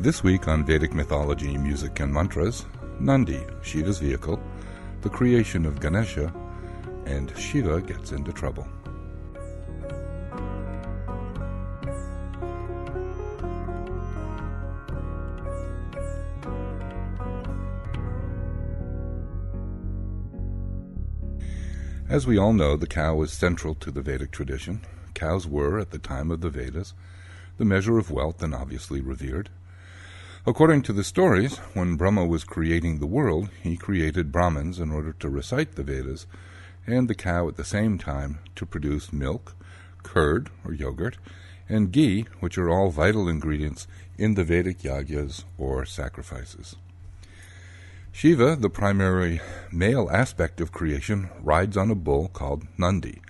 This week on Vedic mythology, music, and mantras, Nandi, Shiva's vehicle, the creation of Ganesha, and Shiva gets into trouble. As we all know, the cow is central to the Vedic tradition. Cows were, at the time of the Vedas, the measure of wealth and obviously revered. According to the stories, when Brahma was creating the world, he created Brahmins in order to recite the Vedas, and the cow at the same time to produce milk, curd or yogurt, and ghee, which are all vital ingredients in the Vedic yagyas or sacrifices. Shiva, the primary male aspect of creation, rides on a bull called Nandi,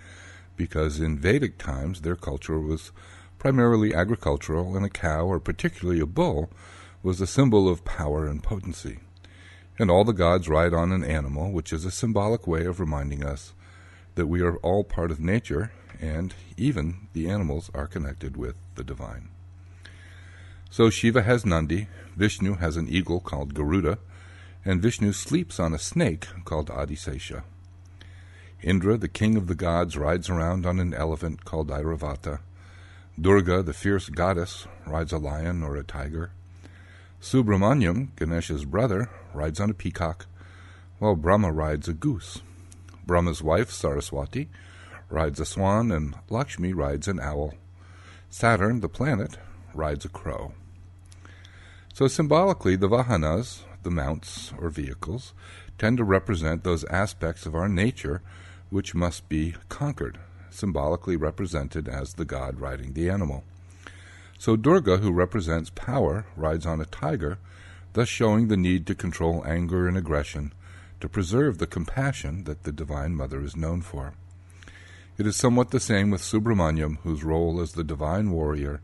because in Vedic times their culture was primarily agricultural, and a cow, or particularly a bull, was a symbol of power and potency. And all the gods ride on an animal, which is a symbolic way of reminding us that we are all part of nature, and even the animals are connected with the divine. So Shiva has Nandi, Vishnu has an eagle called Garuda, and Vishnu sleeps on a snake called Adisesha. Indra, the king of the gods, rides around on an elephant called Airavata. Durga, the fierce goddess, rides a lion or a tiger. Subramanyam, Ganesha's brother, rides on a peacock, while Brahma rides a goose. Brahma's wife, Saraswati, rides a swan, and Lakshmi rides an owl. Saturn, the planet, rides a crow. So symbolically, the Vahanas, the mounts or vehicles, tend to represent those aspects of our nature which must be conquered, symbolically represented as the god riding the animal. So Durga, who represents power, rides on a tiger, thus showing the need to control anger and aggression, to preserve the compassion that the Divine Mother is known for. It is somewhat the same with Subramanyam, whose role as the divine warrior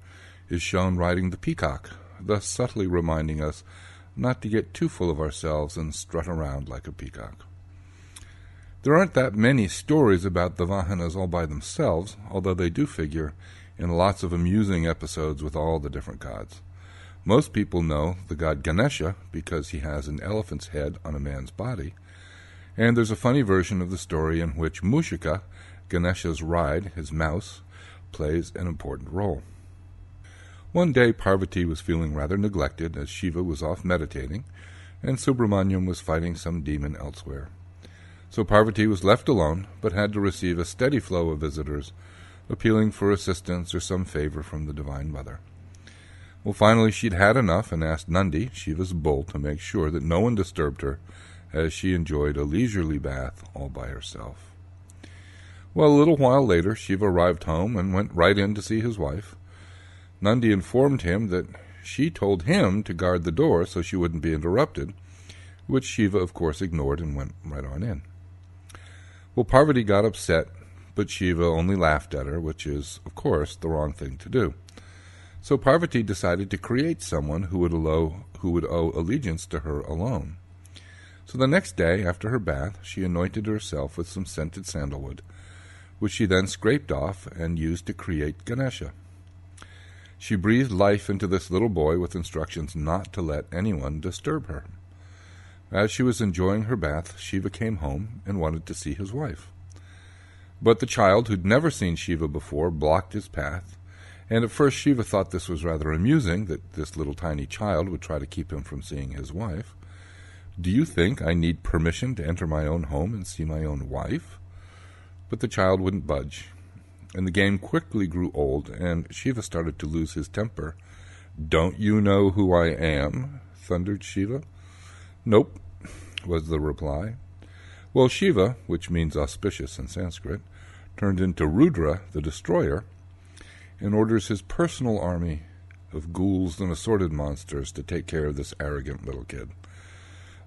is shown riding the peacock, thus subtly reminding us not to get too full of ourselves and strut around like a peacock. There aren't that many stories about the Vahanas all by themselves, although they do figure in lots of amusing episodes with all the different gods. Most people know the god Ganesha because he has an elephant's head on a man's body, and there's a funny version of the story in which Mushika, Ganesha's ride, his mouse, plays an important role. One day Parvati was feeling rather neglected as Shiva was off meditating, and Subramanyam was fighting some demon elsewhere. So Parvati was left alone, but had to receive a steady flow of visitors, appealing for assistance or some favor from the Divine Mother. Well, finally she'd had enough and asked Nandi, Shiva's bull, to make sure that no one disturbed her as she enjoyed a leisurely bath all by herself. Well, a little while later, Shiva arrived home and went right in to see his wife. Nandi informed him that she told him to guard the door so she wouldn't be interrupted, which Shiva, of course, ignored and went right on in. Well, Parvati got upset, but Shiva only laughed at her, which is, of course, the wrong thing to do. So Parvati decided to create someone who would, allow, who would owe allegiance to her alone. So the next day, after her bath, she anointed herself with some scented sandalwood, which she then scraped off and used to create Ganesha. She breathed life into this little boy with instructions not to let anyone disturb her. As she was enjoying her bath, Shiva came home and wanted to see his wife. But the child, who'd never seen Shiva before, blocked his path, and at first Shiva thought this was rather amusing that this little tiny child would try to keep him from seeing his wife. Do you think I need permission to enter my own home and see my own wife? But the child wouldn't budge and the game quickly grew old, and Shiva started to lose his temper. Don't you know who I am? thundered Shiva. Nope, was the reply. Well, Shiva, which means auspicious in Sanskrit, turned into Rudra, the destroyer, and orders his personal army of ghouls and assorted monsters to take care of this arrogant little kid.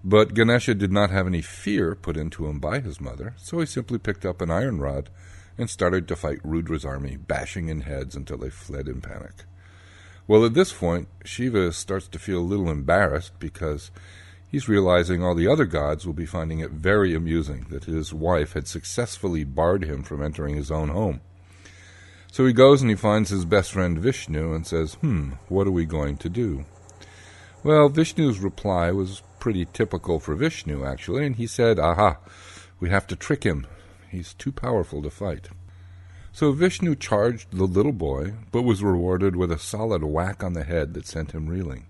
But Ganesha did not have any fear put into him by his mother, so he simply picked up an iron rod and started to fight Rudra's army, bashing in heads until they fled in panic. Well, at this point, Shiva starts to feel a little embarrassed because he's realizing all the other gods will be finding it very amusing that his wife had successfully barred him from entering his own home. So he goes and he finds his best friend Vishnu and says, Hmm, what are we going to do? Well, Vishnu's reply was pretty typical for Vishnu, actually, and he said, Aha, we have to trick him. He's too powerful to fight. So Vishnu charged the little boy, but was rewarded with a solid whack on the head that sent him reeling.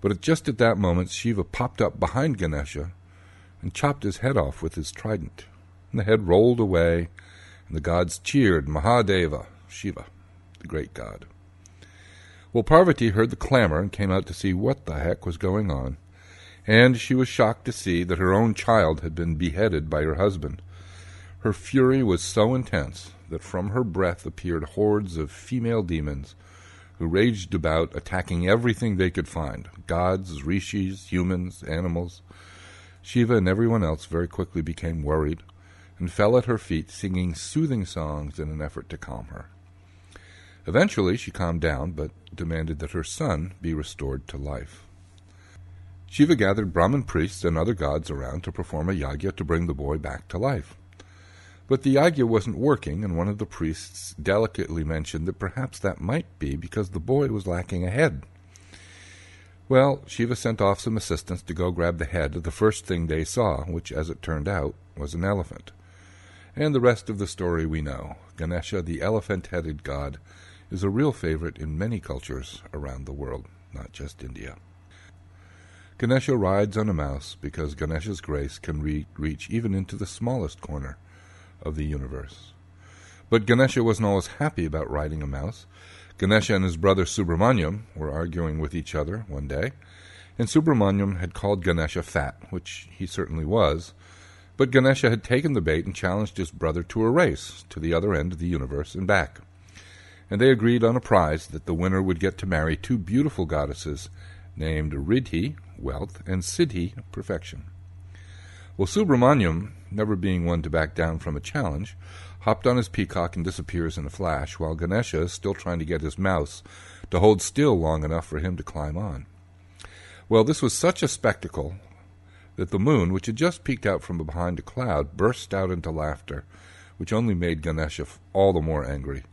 But just at that moment, Shiva popped up behind Ganesha and chopped his head off with his trident. And the head rolled away, and the gods cheered Mahadeva, Shiva, the great god. Well, Parvati heard the clamor and came out to see what the heck was going on, and she was shocked to see that her own child had been beheaded by her husband. Her fury was so intense that from her breath appeared hordes of female demons who raged about, attacking everything they could find gods, rishis, humans, animals. Shiva and everyone else very quickly became worried and fell at her feet, singing soothing songs in an effort to calm her. Eventually, she calmed down, but demanded that her son be restored to life. Shiva gathered Brahmin priests and other gods around to perform a yagya to bring the boy back to life. But the yagya wasn't working, and one of the priests delicately mentioned that perhaps that might be because the boy was lacking a head. Well, Shiva sent off some assistants to go grab the head of the first thing they saw, which, as it turned out, was an elephant. And the rest of the story we know. Ganesha, the elephant headed god, is a real favorite in many cultures around the world, not just India. Ganesha rides on a mouse because Ganesha's grace can re- reach even into the smallest corner of the universe. But Ganesha wasn't always happy about riding a mouse. Ganesha and his brother Subramanyam were arguing with each other one day, and Subramanyam had called Ganesha fat, which he certainly was, but Ganesha had taken the bait and challenged his brother to a race to the other end of the universe and back. And they agreed on a prize that the winner would get to marry two beautiful goddesses named Riddhi, wealth, and Siddhi, perfection. Well, Subramanyam, never being one to back down from a challenge, hopped on his peacock and disappears in a flash, while Ganesha is still trying to get his mouse to hold still long enough for him to climb on. Well, this was such a spectacle that the moon, which had just peeked out from behind a cloud, burst out into laughter, which only made Ganesha all the more angry.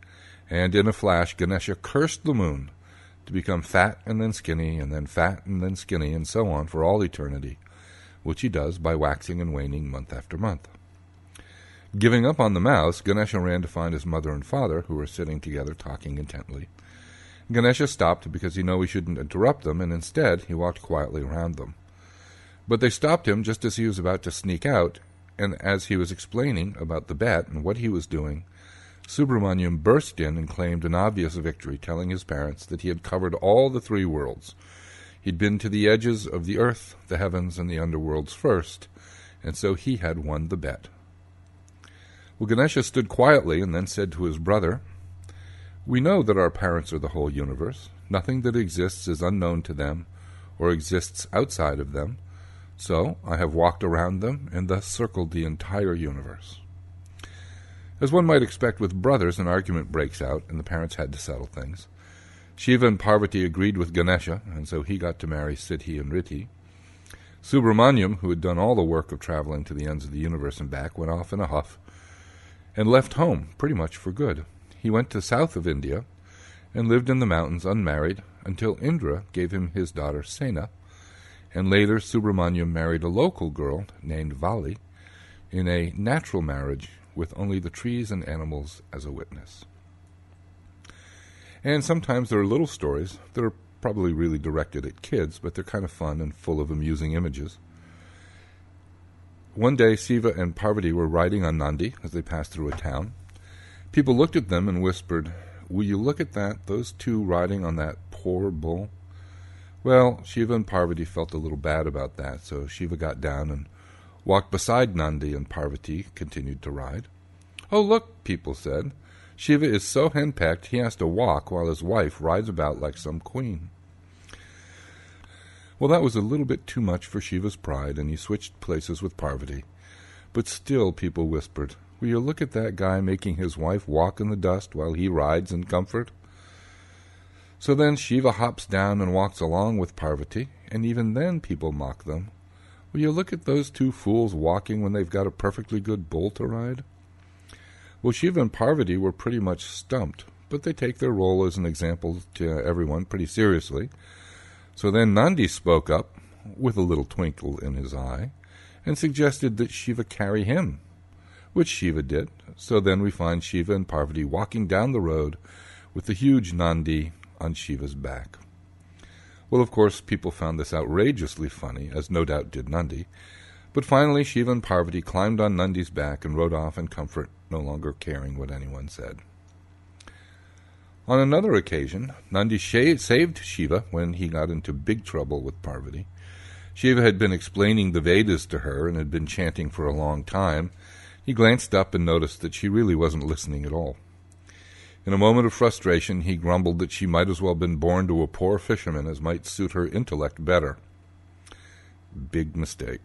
And in a flash, Ganesha cursed the moon to become fat and then skinny, and then fat and then skinny, and so on for all eternity which he does by waxing and waning month after month. Giving up on the mouse, Ganesha ran to find his mother and father, who were sitting together talking intently. Ganesha stopped because he knew he shouldn't interrupt them, and instead he walked quietly around them. But they stopped him just as he was about to sneak out, and as he was explaining about the bet and what he was doing, Subramanyam burst in and claimed an obvious victory, telling his parents that he had covered all the three worlds, He'd been to the edges of the earth, the heavens, and the underworlds first, and so he had won the bet. Well, Ganesha stood quietly and then said to his brother, We know that our parents are the whole universe. Nothing that exists is unknown to them or exists outside of them. So I have walked around them and thus circled the entire universe. As one might expect with brothers, an argument breaks out, and the parents had to settle things. Shiva and Parvati agreed with Ganesha, and so he got to marry Siddhi and Riddhi. Subramanyam, who had done all the work of traveling to the ends of the universe and back, went off in a huff and left home pretty much for good. He went to south of India and lived in the mountains unmarried until Indra gave him his daughter Sena, and later Subramanyam married a local girl named Vali in a natural marriage with only the trees and animals as a witness. And sometimes there are little stories that are probably really directed at kids, but they're kind of fun and full of amusing images. One day, Shiva and Parvati were riding on Nandi as they passed through a town. People looked at them and whispered, Will you look at that, those two riding on that poor bull? Well, Shiva and Parvati felt a little bad about that, so Shiva got down and walked beside Nandi, and Parvati continued to ride. Oh, look, people said. Shiva is so henpecked he has to walk while his wife rides about like some queen. Well, that was a little bit too much for Shiva's pride, and he switched places with Parvati. But still, people whispered, Will you look at that guy making his wife walk in the dust while he rides in comfort? So then Shiva hops down and walks along with Parvati, and even then people mock them. Will you look at those two fools walking when they've got a perfectly good bull to ride? Well, Shiva and Parvati were pretty much stumped, but they take their role as an example to everyone pretty seriously. So then Nandi spoke up, with a little twinkle in his eye, and suggested that Shiva carry him, which Shiva did. So then we find Shiva and Parvati walking down the road with the huge Nandi on Shiva's back. Well, of course, people found this outrageously funny, as no doubt did Nandi. But finally, Shiva and Parvati climbed on Nandi's back and rode off in comfort, no longer caring what anyone said. On another occasion, Nandi saved Shiva when he got into big trouble with Parvati. Shiva had been explaining the Vedas to her and had been chanting for a long time. He glanced up and noticed that she really wasn't listening at all. In a moment of frustration, he grumbled that she might as well have been born to a poor fisherman as might suit her intellect better. Big mistake.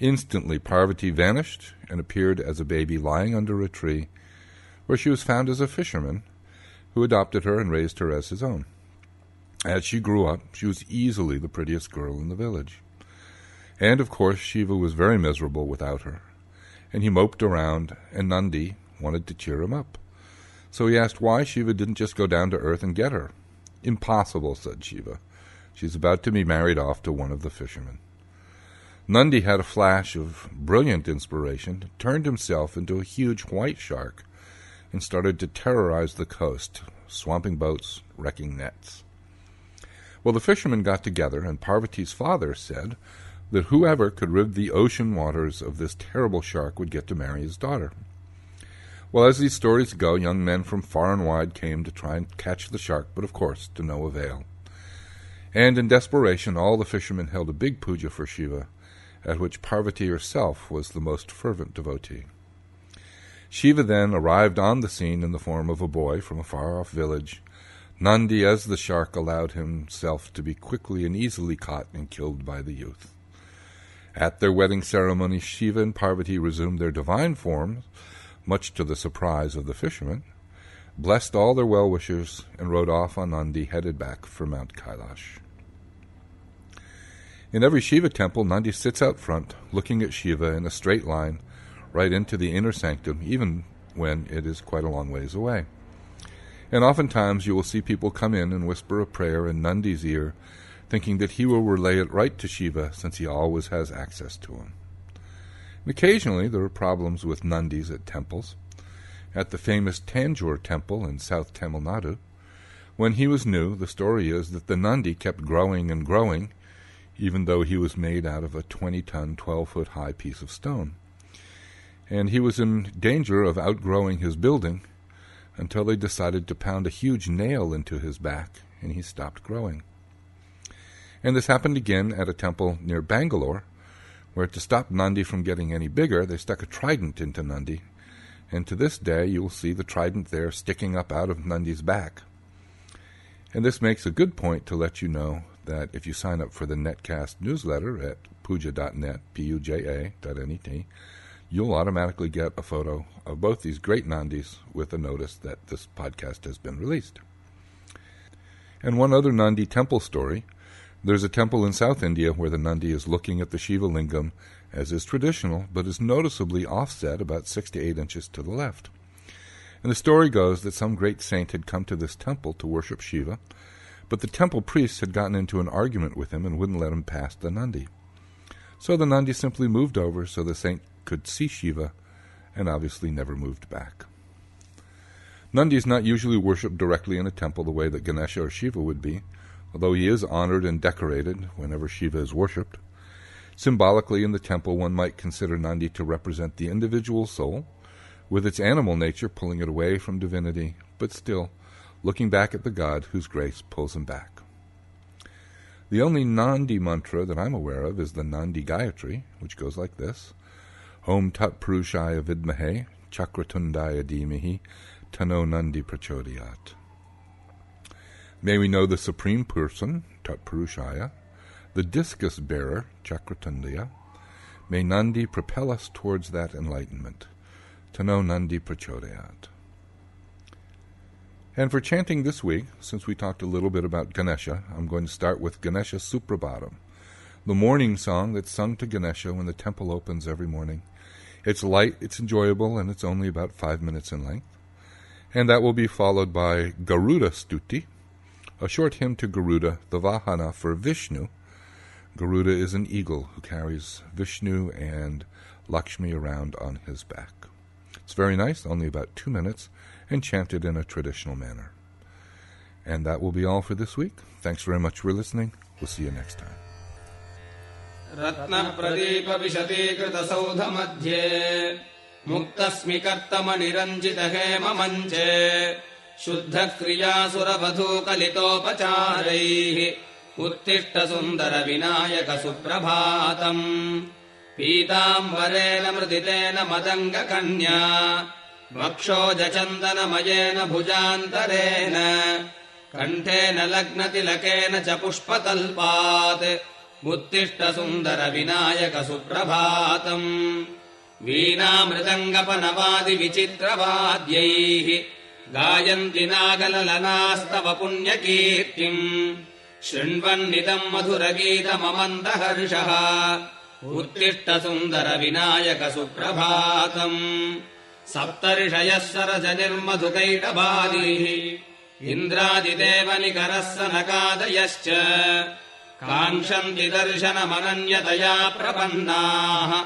Instantly, Parvati vanished and appeared as a baby lying under a tree, where she was found as a fisherman who adopted her and raised her as his own. As she grew up, she was easily the prettiest girl in the village. And of course, Shiva was very miserable without her, and he moped around, and Nandi wanted to cheer him up. So he asked why Shiva didn't just go down to earth and get her. Impossible, said Shiva. She's about to be married off to one of the fishermen. Nandi had a flash of brilliant inspiration, turned himself into a huge white shark, and started to terrorize the coast, swamping boats, wrecking nets. Well, the fishermen got together, and Parvati's father said that whoever could rid the ocean waters of this terrible shark would get to marry his daughter. Well, as these stories go, young men from far and wide came to try and catch the shark, but of course to no avail. And in desperation, all the fishermen held a big puja for Shiva, at which Parvati herself was the most fervent devotee. Shiva then arrived on the scene in the form of a boy from a far off village. Nandi, as the shark, allowed himself to be quickly and easily caught and killed by the youth. At their wedding ceremony, Shiva and Parvati resumed their divine forms much to the surprise of the fishermen, blessed all their well wishers, and rode off on Nandi, headed back for Mount Kailash. In every Shiva temple, Nandi sits out front, looking at Shiva in a straight line, right into the inner sanctum, even when it is quite a long ways away. And oftentimes you will see people come in and whisper a prayer in Nandi's ear, thinking that he will relay it right to Shiva, since he always has access to him. And occasionally there are problems with Nandis at temples. At the famous Tanjore temple in South Tamil Nadu, when he was new, the story is that the Nandi kept growing and growing, even though he was made out of a 20 ton, 12 foot high piece of stone. And he was in danger of outgrowing his building until they decided to pound a huge nail into his back, and he stopped growing. And this happened again at a temple near Bangalore, where to stop Nandi from getting any bigger, they stuck a trident into Nandi, and to this day you will see the trident there sticking up out of Nandi's back. And this makes a good point to let you know that if you sign up for the Netcast newsletter at puja.net, P-U-J-A.net, you'll automatically get a photo of both these great Nandis with a notice that this podcast has been released. And one other Nandi temple story there's a temple in South India where the Nandi is looking at the Shiva lingam, as is traditional, but is noticeably offset about six to eight inches to the left. And the story goes that some great saint had come to this temple to worship Shiva, but the temple priests had gotten into an argument with him and wouldn't let him pass the Nandi. So the Nandi simply moved over so the saint could see Shiva, and obviously never moved back. Nandi is not usually worshipped directly in a temple the way that Ganesha or Shiva would be, although he is honored and decorated whenever Shiva is worshipped. Symbolically, in the temple, one might consider Nandi to represent the individual soul, with its animal nature pulling it away from divinity, but still looking back at the God whose grace pulls him back. The only Nandi mantra that I'm aware of is the Nandi Gayatri, which goes like this Om Tat Purushaya Vidmahe Chakratundaya Dhimahi Tano Nandi Prachodayat. May we know the Supreme Person, Tatpurushaya, the discus bearer, Chakratundaya. May Nandi propel us towards that enlightenment. To know Nandi Prachodayat. And for chanting this week, since we talked a little bit about Ganesha, I'm going to start with Ganesha Suprabhatam, the morning song that's sung to Ganesha when the temple opens every morning. It's light, it's enjoyable, and it's only about five minutes in length. And that will be followed by Garuda Stuti, a short hymn to Garuda, the Vahana for Vishnu. Garuda is an eagle who carries Vishnu and Lakshmi around on his back. It's very nice, only about two minutes, and chanted in a traditional manner. And that will be all for this week. Thanks very much for listening. We'll see you next time. रत्नप्रदीपविशदीकृतसौधमध्ये मुक्तस्मिकर्तमनिरञ्जितहेममञ्चे शुद्धक्रियासुरवधूकलितोपचारैः उत्तिष्ठसुन्दरविनायकसुप्रभातम् पीताम्बरेण मृदितेन मदङ्गकन्या वक्षोजचन्दनमयेन भुजान्तरेण कण्ठेन लग्नतिलकेन च पुष्पतल्पात् उत्तिष्ठसुन्दरविनायकसुप्रभातम् वीणामृदङ्गपनवादिविचित्रवाद्यैः गायन्ति नागललनास्तव पुण्यकीर्तिम्। शृण्वन्निदम् मधुरगीतममन्दहर्षः उत्तिष्ठसुन्दरविनायकसुप्रभातम् सप्तर्षयः सरजनिर्मधुकैटबालिः इन्द्रादिदेवनिकरः सनकादयश्च काङ्क्षन्ति दर्शनमनन्यतया प्रपन्नाः।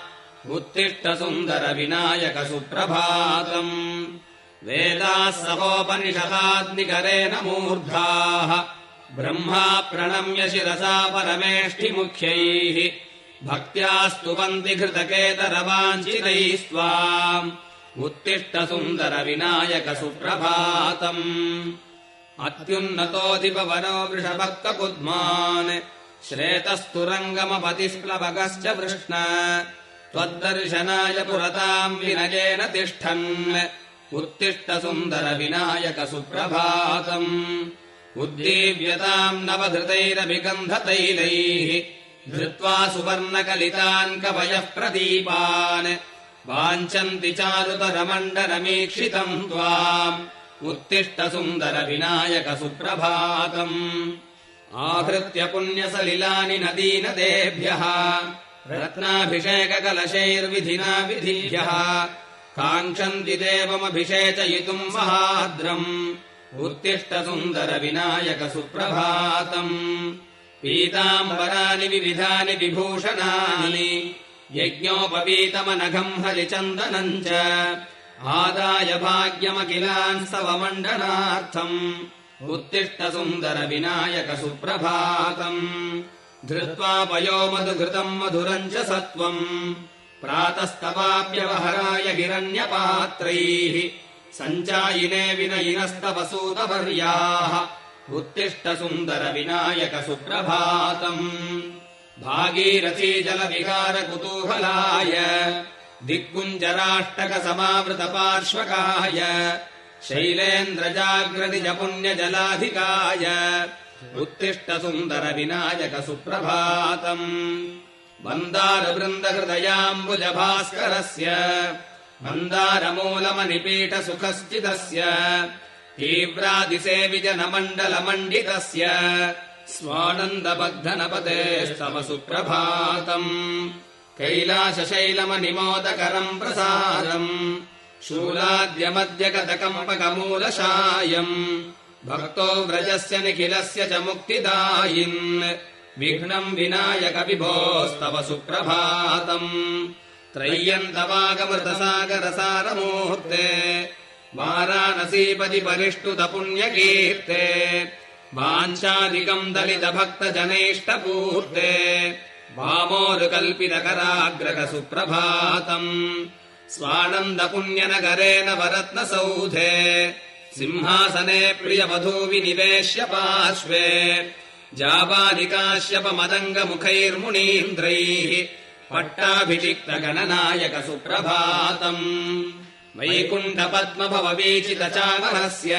उत्तिष्ठसुन्दरविनायकसुप्रभातम्। वेदाः सहोपनिषदाग्निकरेण मूर्धाः ब्रह्मा प्रणम्य शिरसा परमेष्ठिमुख्यैः। भक्त्या स्तुवन्ति घृतकेतरवाञ्छितैः स्वाम् उत्तिष्ठसुन्दरविनायकसुप्रभातम्। अत्युन्नतोऽधिपवनो वृषभक्तकुद्मान् श्रेतस्तुरङ्गमपतिस्प्लवकश्च वृष्ण। त्वद्दर्शनाय पुरताम् विनयेन तिष्ठन्। उत्तिष्ठसुन्दरविनायकसुप्रभातम्। उद्दीव्यताम् नवधृतैरभिगन्धतैलैः धृत्वा सुवर्णकलितान् कवयः प्रदीपान् वाञ्छन्ति चारुतरमण्डलमीक्षितम् त्वाम् उत्तिष्ठसुन्दरविनायकसुप्रभातम् आहृत्य पुण्यसलिलानि नदीनदेभ्यः रत्नाभिषेककलशैर्विधिना विधिभ्यः काङ्क्षन्ति देवमभिषेचयितुम् महाद्रम् उत्तिष्ठसुन्दरविनायकसुप्रभातम् पीताम्बरानि विविधानि विभूषणानि यज्ञोपवीतमनघम् हरिचन्दनम् च आदाय भाग्यमखिलान् स्तवमण्डनार्थम् उत्तिष्ठसुन्दरविनायकसुप्रभातम् धृत्वा पयो मधुघृतम् मधुरम् च सत्त्वम् प्रातस्तवाप्यवहराय हिरण्यपात्रैः सञ्चायिने विनयिनस्तवसूतवर्याः उत्तिष्ठसुन्दरविनायकसुप्रभातम् भागीरथीजलविकारकुतूहलाय दिक्कुञ्जराष्टकसमावृतपार्श्वकाय शैलेन्द्रजाग्रतिजपुण्यजलाधिकाय उत्तिष्टसुन्दरविनायकसुप्रभातम् मन्दारवृन्दहृदयाम्बुजभास्करस्य मन्दारमूलमनिपीठसुखस्थिदस्य तीव्रादिसेविजनमण्डलमण्डितस्य स्वानन्दबद्धनपतेस्तव सुप्रभातम् कैलासशैलमनिमोदकरम् प्रसारम् शूलाद्यमद्यगतकम्पकमूलशायम् भक्तो व्रजस्य निखिलस्य च मुक्तिदायिन् विघ्नम् विनायक विभोस्तव सुप्रभातम् त्रय्यन्तवागमृतसागरसारमूर्ते वाराणसीपति परिष्टुत पुण्यकीर्ते वाञ्छादिकम् दलितभक्तजनेष्टपूर्ते वामोरुकल्पितकराग्रह सुप्रभातम् स्वानन्दपुण्यनगरेण वरत्नसौधे सिंहासने प्रियवधूविनिवेश्य पार्श्वे जाबालिकाश्यपमदङ्गमुखैर्मुनीन्द्रैः पट्टाभिषिक्तगणनायक सुप्रभातम् वैकुण्ठपद्मभववीचितचामरस्य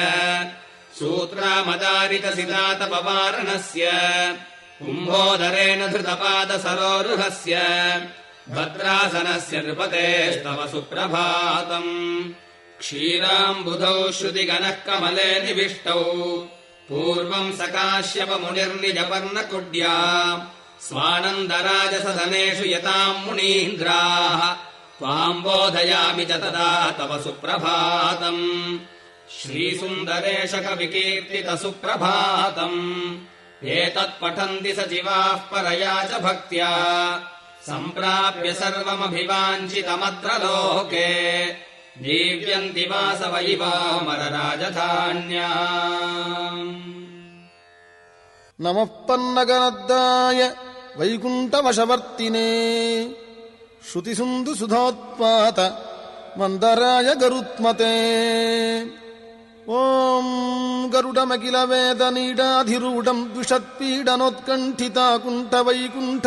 सूत्रामदारितसितातपवारणस्य कुम्भोदरेण धृतपादसरोरुहस्य भद्रासनस्य नृपतेस्तव सुप्रभातम्। क्षीराम्बुधौ श्रुतिगणः कमले निविष्टौ पूर्वम् सकाश्यपमुनिर्निजपर्णकुड्या स्वानन्दराजसदनेषु यताम् मुनीन्द्राः त्वाम् बोधयामि च तदा तव सुप्रभातम् श्रीसुन्दरेशकविकीर्तितसुप्रभातम्। एतत्पठन्ति सचिवाः परया च भक्त्या। सम्प्राप्य सर्वमभिवाञ्छितमत्र लोके। जीव्यन्ति वासव इवामरराजधान्या नमः पन्नगनद्दाय वैकुण्ठवशवर्तिने श्रुतिसुन्दु सुधोत्पात मन्दराय गरुत्मते ॐ गरुडमखिलवेदनीडाधिरूढम् द्विषत्पीडनोत्कण्ठिता कुण्ठवैकुण्ठ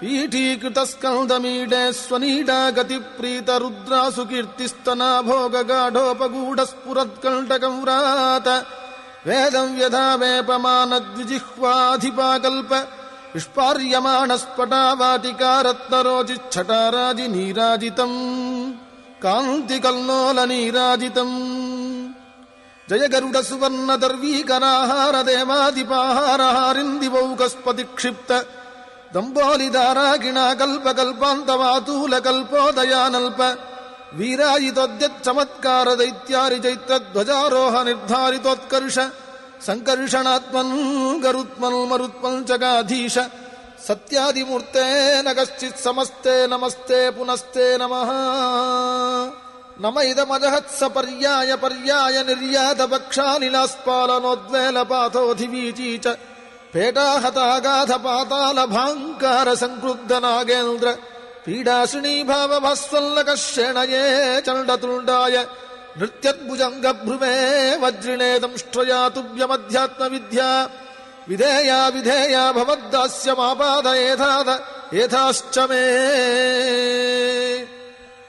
पीठीकृतस्कन्दमीडे द्विषत् पीडनोत्कण्ठिता कुण्ठ वैकुण्ठ वेदम् यथा वेपमान द्विजिह्वाधिपाकल्प निष्पार्यमाण स्पटावातिकारत् जयगरुड दम्बोलिदारागिणा कल्पकल्पान्तवातूलकल्पोदयानल्प कल्पान्तवातूल कल्पोदयानल्प निर्धारितोत्कर्ष सङ्कर्षणात्मन् गरुत्मल् मरुत्मम् जगाधीश सत्यादिमूर्तेन कश्चित् समस्ते नमस्ते पुनस्ते नमः। न म इदमजहत्स पर्याय पर्याय निर्यात वक्षालिलास्पालनोद्वेल पातोऽधिवीची च पेटाहतागाध पातालभाङ्कार सङ्क्रुब्ध नागेन्द्र पीडासिणीभाव भल्लकः शेणये चण्ड तुण्डाय नृत्यद्भुजम् गभ्रुमे वज्रिणेदंष्ट्रया तुव्यमध्यात्मविद्या विधेया विधेया भवद्दास्यमापाद एधाद एधाश्च मे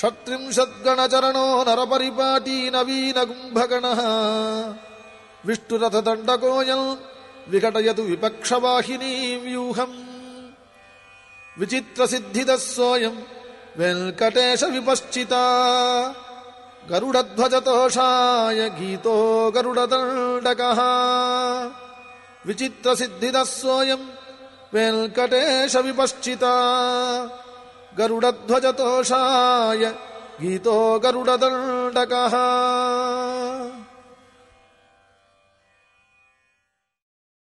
षट्त्रिंशद्गणचरणो नरपरिपाटी नवीनकुम्भगणः विष्णुरथदण्डकोयम् विघटयतु विपक्षवाहिनी व्यूहम्। विचित्रसिद्धिदः सोऽयम् वेङ्कटेश विपश्चिता गरुडध्वजतोषाय गीतो गरुडदण्डकः। विचित्रसिद्धिदः सोऽयम् वेङ्कटेश विपश्चिता गरुडध्वजतोषाय गीतो गरुडदण्डकः